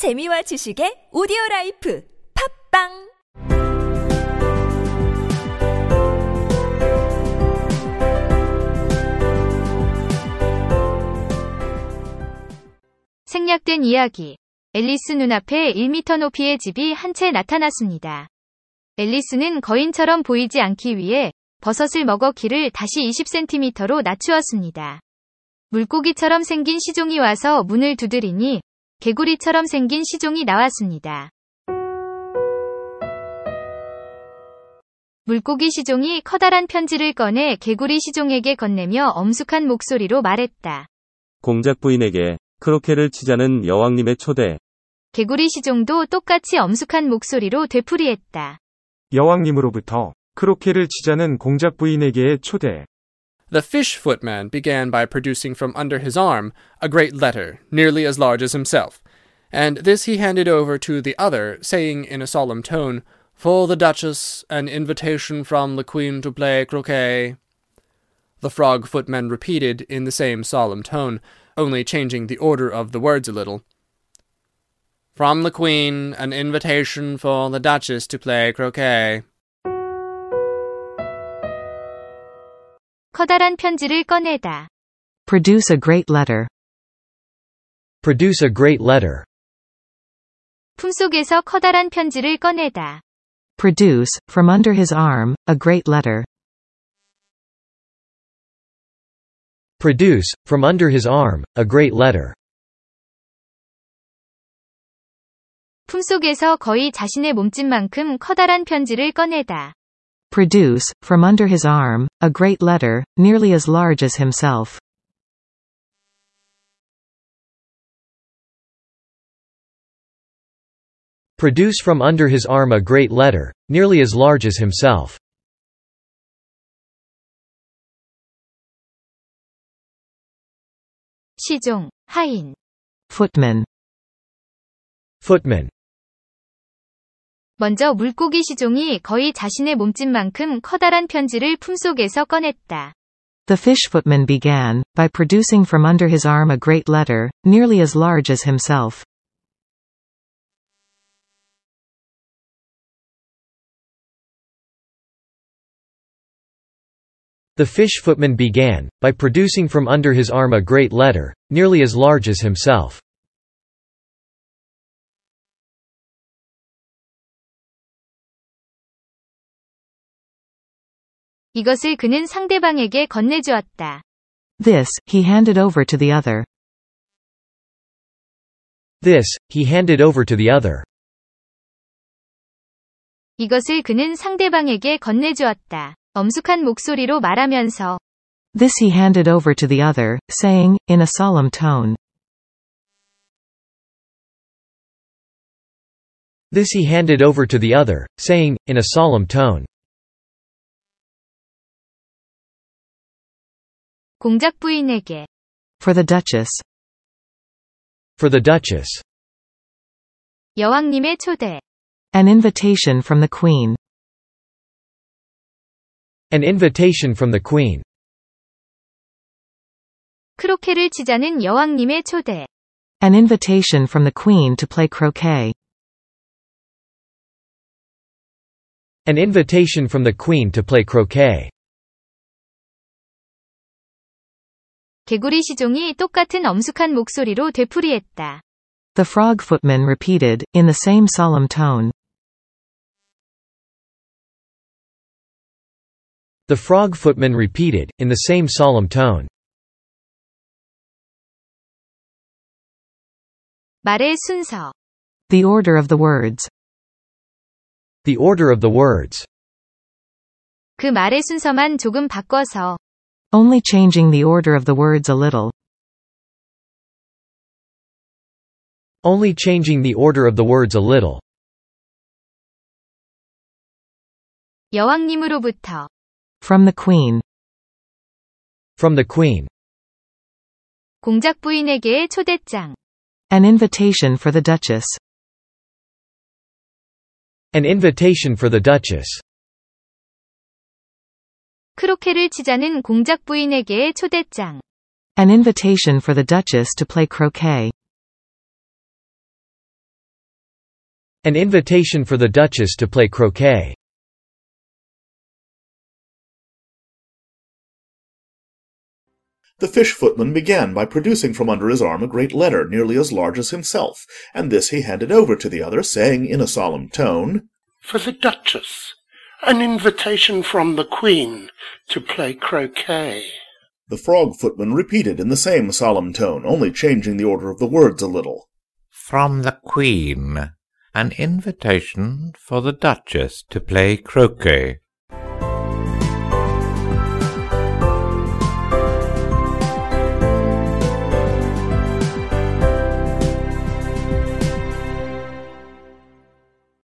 재미와 지식의 오디오 라이프 팝빵 생략된 이야기. 앨리스 눈앞에 1미터 높이의 집이 한 채 나타났습니다. 앨리스는 거인처럼 보이지 않기 위해 버섯을 먹어 키를 다시 20cm로 낮추었습니다. 물고기처럼 생긴 시종이 와서 문을 두드리니 개구리처럼 생긴 시종이 나왔습니다. 물고기 시종이 커다란 편지를 꺼내 개구리 시종에게 건네며 엄숙한 목소리로 말했다. 공작 부인에게 크로케를 치자는 여왕님의 초대. 개구리 시종도 똑같이 엄숙한 목소리로 되풀이했다. 여왕님으로부터 크로케를 치자는 공작 부인에게의 초대. The fish footman began by producing from under his arm a great letter, nearly as large as himself, and this he handed over to the other, saying in a solemn tone, For the Duchess, an invitation from the Queen to play croquet. The frog footman repeated in the same solemn tone, only changing the order of the words a little. From the Queen, an invitation for the Duchess to play croquet. 커다란 편지를 꺼내다. Produce a great letter. Produce a great letter. 품속에서 커다란 편지를 꺼내다. Produce, from under his arm, a great letter. Produce, from under his arm, a great letter. 품속에서 거의 자신의 몸집만큼 커다란 편지를 꺼내다. Produce, from under his arm, a great letter, nearly as large as himself. Produce from under his arm a great letter, nearly as large as himself. 시종, 하인. Footman. Footman. 먼저 물고기 시종이 거의 자신의 몸집만큼 커다란 편지를 품속에서 꺼냈다. The fish footman began, by producing from under his arm a great letter, nearly as large as himself. The fish footman began, by producing from under his arm a great letter, nearly as large as himself. 이것을 그는 상대방에게 건네주었다. This, he handed over to the other. This, he handed over to the other. 이것을 그는 상대방에게 건네주었다. 엄숙한 목소리로 말하면서 This he handed over to the other, saying, in a solemn tone. This he handed over to the other, saying, in a solemn tone. 공작 부인에게 For the Duchess. For the Duchess. 여왕님의 초대. An invitation from the Queen. An invitation from the Queen. 크로케를 치자는 여왕님의 초대. An invitation from the Queen to play croquet. An invitation from the Queen to play croquet. 개구리 시종이 똑같은 엄숙한 목소리로 되풀이했다. The frog footman repeated, in the same solemn tone. The frog footman repeated, in the same solemn tone. 말의 순서. The order of the words. The order of the words. 그 말의 순서만 조금 바꿔서 Only changing the order of the words a little. Only changing the order of the words a little. 여왕님으로부터 From the Queen. From the Queen. 공작 부인에게의 초대장. An invitation for the Duchess. An invitation for the Duchess. 크로케를 치자는 공작 부인에게의 초대장. An invitation for the Duchess to play croquet. An invitation for the Duchess to play croquet. The fish footman began by producing from under his arm a great letter nearly as large as himself, and this he handed over to the other, saying in a solemn tone, For the Duchess. An invitation from the Queen to play croquet. The frog footman repeated in the same solemn tone, only changing the order of the words a little. From the Queen. An invitation for the Duchess to play croquet.